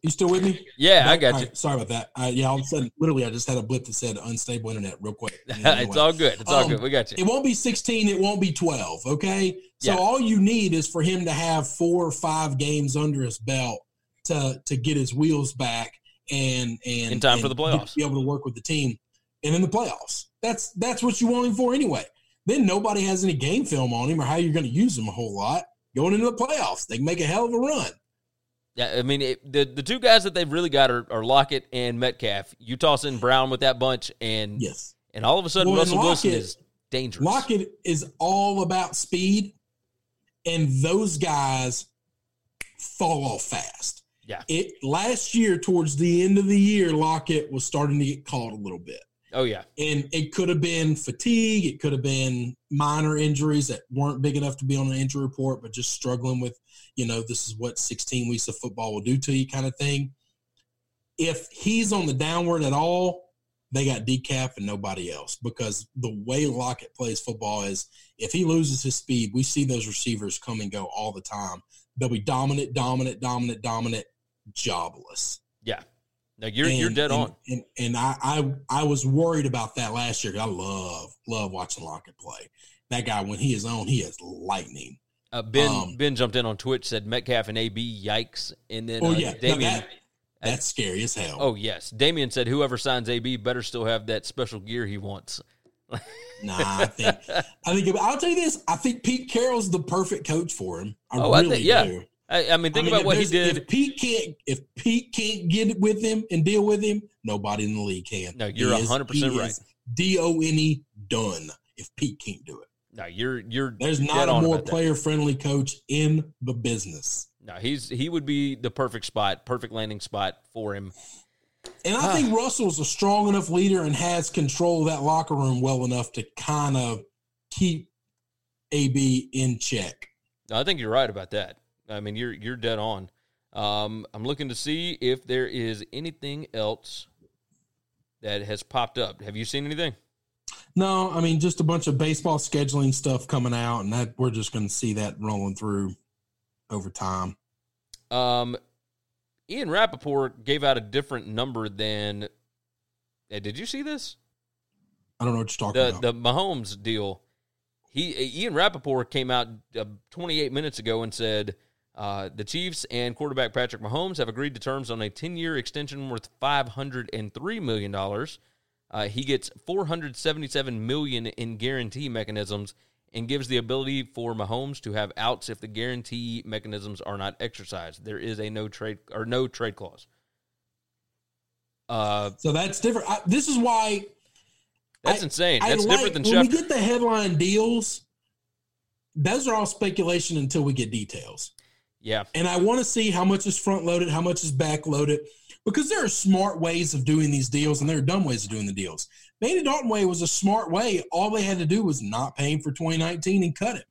You still with me? Yeah, I got you. Right, sorry about that. Uh, yeah, all of a sudden, literally, I just had a blip that said unstable internet real quick. it's all good. It's all um, good. We got you. It won't be 16. It won't be 12. Okay. So yeah. all you need is for him to have four or five games under his belt to to get his wheels back and and in time and for the playoffs, be able to work with the team and in the playoffs. That's that's what you want him for anyway. Then nobody has any game film on him or how you're going to use him a whole lot going into the playoffs. They can make a hell of a run. Yeah, I mean it, the the two guys that they've really got are, are, Lockett and Metcalf. You toss in Brown with that bunch, and yes, and all of a sudden well, Russell Lockett, Wilson is dangerous. Lockett is all about speed, and those guys fall off fast. Yeah, it last year towards the end of the year, Lockett was starting to get caught a little bit. Oh yeah, and it could have been fatigue. It could have been minor injuries that weren't big enough to be on an injury report, but just struggling with you know, this is what 16 weeks of football will do to you kind of thing. If he's on the downward at all, they got decaf and nobody else because the way Lockett plays football is if he loses his speed, we see those receivers come and go all the time. They'll be dominant, dominant, dominant, dominant, jobless. Yeah. No, you're and, you're dead and, on. And and I, I I was worried about that last year. I love love watching Lockett play. That guy when he is on, he is lightning. Uh, ben um, Ben jumped in on Twitch said Metcalf and AB yikes, and then oh uh, yeah, Damien. No, that, that's scary as hell. Oh yes, Damien said whoever signs AB better still have that special gear he wants. nah, I think I think I'll tell you this. I think Pete Carroll's the perfect coach for him. I oh, really I think, yeah. do. I, I, mean, think I mean, about what he did. If Pete can't, if Pete can't get with him and deal with him, nobody in the league can. No, you're hundred percent right. D O N E done. If Pete can't do it. No, you're you're. There's not a more player friendly coach in the business. No, he's he would be the perfect spot, perfect landing spot for him. And I think Russell's a strong enough leader and has control of that locker room well enough to kind of keep AB in check. I think you're right about that. I mean, you're you're dead on. Um, I'm looking to see if there is anything else that has popped up. Have you seen anything? No, I mean just a bunch of baseball scheduling stuff coming out, and that we're just going to see that rolling through over time. Um, Ian Rapoport gave out a different number than. Did you see this? I don't know what you're talking the, about. The Mahomes deal. He Ian Rapoport came out uh, 28 minutes ago and said uh, the Chiefs and quarterback Patrick Mahomes have agreed to terms on a 10 year extension worth 503 million dollars. Uh, he gets 477 million in guarantee mechanisms and gives the ability for Mahomes to have outs if the guarantee mechanisms are not exercised. There is a no trade or no trade clause. Uh, so that's different. I, this is why that's I, insane. That's like, different than when Shepard. we get the headline deals. Those are all speculation until we get details. Yeah, and I want to see how much is front loaded, how much is back loaded because there are smart ways of doing these deals and there are dumb ways of doing the deals. Andy Dalton way was a smart way. All they had to do was not pay him for 2019 and cut him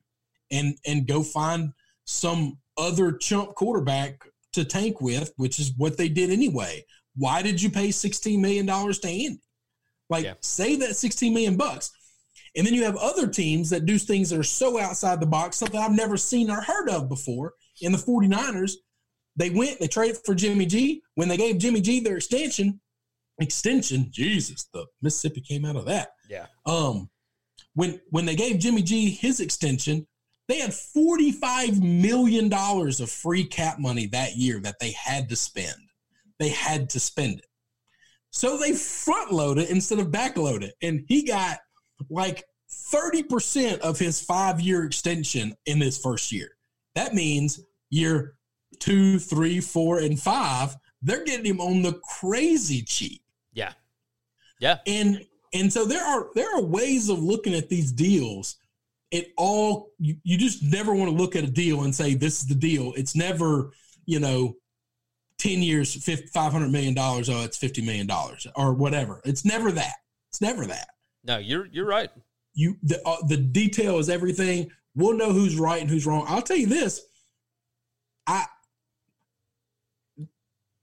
and and go find some other chump quarterback to tank with, which is what they did anyway. Why did you pay 16 million dollars to Andy? Like yeah. save that 16 million bucks. And then you have other teams that do things that are so outside the box, something I've never seen or heard of before in the 49ers they went, they traded for Jimmy G. When they gave Jimmy G their extension, extension, Jesus, the Mississippi came out of that. Yeah. Um, when when they gave Jimmy G his extension, they had $45 million of free cap money that year that they had to spend. They had to spend it. So they front load it instead of back load it. And he got like 30% of his five year extension in his first year. That means year two, three, four, and five, they're getting him on the crazy cheap. Yeah. Yeah. And and so there are there are ways of looking at these deals. It all you, you just never want to look at a deal and say this is the deal. It's never, you know, 10 years, 500 million dollars, oh, it's 50 million dollars or whatever. It's never that. It's never that. No, you're you're right. You the uh, the detail is everything. We'll know who's right and who's wrong. I'll tell you this. I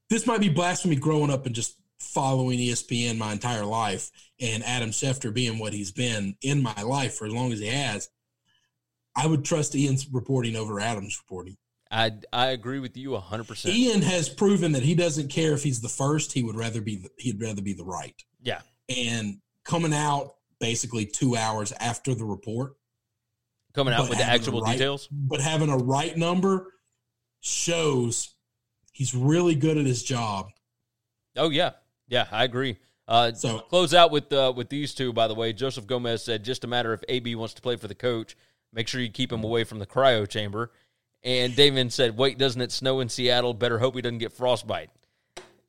this might be blasphemy growing up and just following ESPN my entire life and Adam Schefter being what he's been in my life for as long as he has. I would trust Ian's reporting over Adam's reporting. I I agree with you 100%. Ian has proven that he doesn't care if he's the first, he would rather be the, he'd rather be the right. Yeah. And coming out basically 2 hours after the report coming out with the actual right, details. But having a right number shows he's really good at his job. Oh yeah, yeah, I agree. Uh, so close out with uh, with these two. By the way, Joseph Gomez said, "Just a matter if AB wants to play for the coach, make sure you keep him away from the cryo chamber." And Damon said, "Wait, doesn't it snow in Seattle? Better hope he doesn't get frostbite."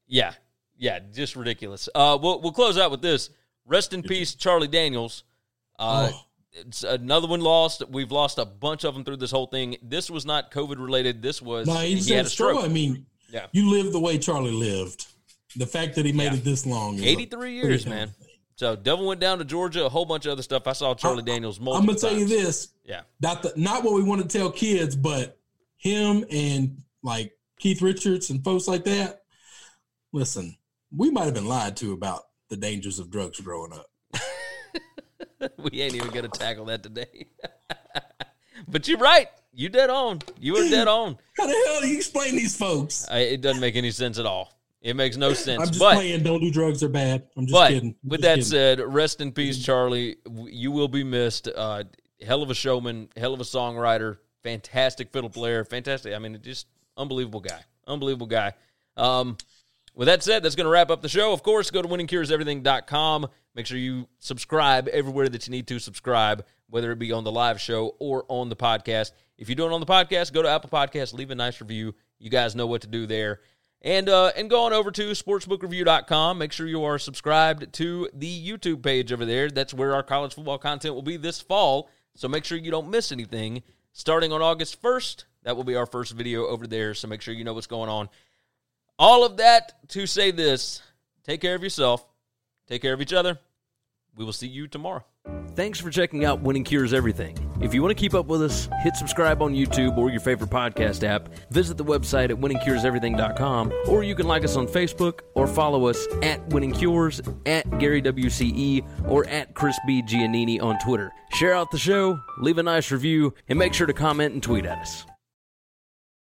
Yeah, yeah, just ridiculous. Uh, we'll we'll close out with this. Rest in peace, Charlie Daniels. Uh, oh. It's another one lost. We've lost a bunch of them through this whole thing. This was not COVID related. This was no, he, he had a stroke. I mean, yeah, you lived the way Charlie lived. The fact that he made yeah. it this long, eighty three years, man. So Devil went down to Georgia, a whole bunch of other stuff. I saw Charlie I, Daniels I'm gonna tell times. you this. Yeah. Not the, not what we want to tell kids, but him and like Keith Richards and folks like that. Listen, we might have been lied to about the dangers of drugs growing up. we ain't even gonna tackle that today. but you're right. You dead on. You are dead on. How the hell do you explain these folks? I, it doesn't make any sense at all. It makes no sense. I'm just but, playing. Don't do drugs. They're bad. I'm just but kidding. I'm with just that kidding. said, rest in peace, Charlie. You will be missed. Uh, hell of a showman. Hell of a songwriter. Fantastic fiddle player. Fantastic. I mean, just unbelievable guy. Unbelievable guy. Um, with that said, that's going to wrap up the show. Of course, go to winningcureseverything.com. Make sure you subscribe everywhere that you need to subscribe, whether it be on the live show or on the podcast. If you're doing it on the podcast, go to Apple Podcasts, leave a nice review. You guys know what to do there. And uh, and go on over to sportsbookreview.com. Make sure you are subscribed to the YouTube page over there. That's where our college football content will be this fall. So make sure you don't miss anything. Starting on August 1st, that will be our first video over there. So make sure you know what's going on. All of that to say this take care of yourself, take care of each other. We will see you tomorrow. Thanks for checking out Winning Cures Everything. If you want to keep up with us, hit subscribe on YouTube or your favorite podcast app. Visit the website at winningcureseverything.com, or you can like us on Facebook or follow us at Winning Cures, at Gary WCE, or at Chris B. Giannini on Twitter. Share out the show, leave a nice review, and make sure to comment and tweet at us.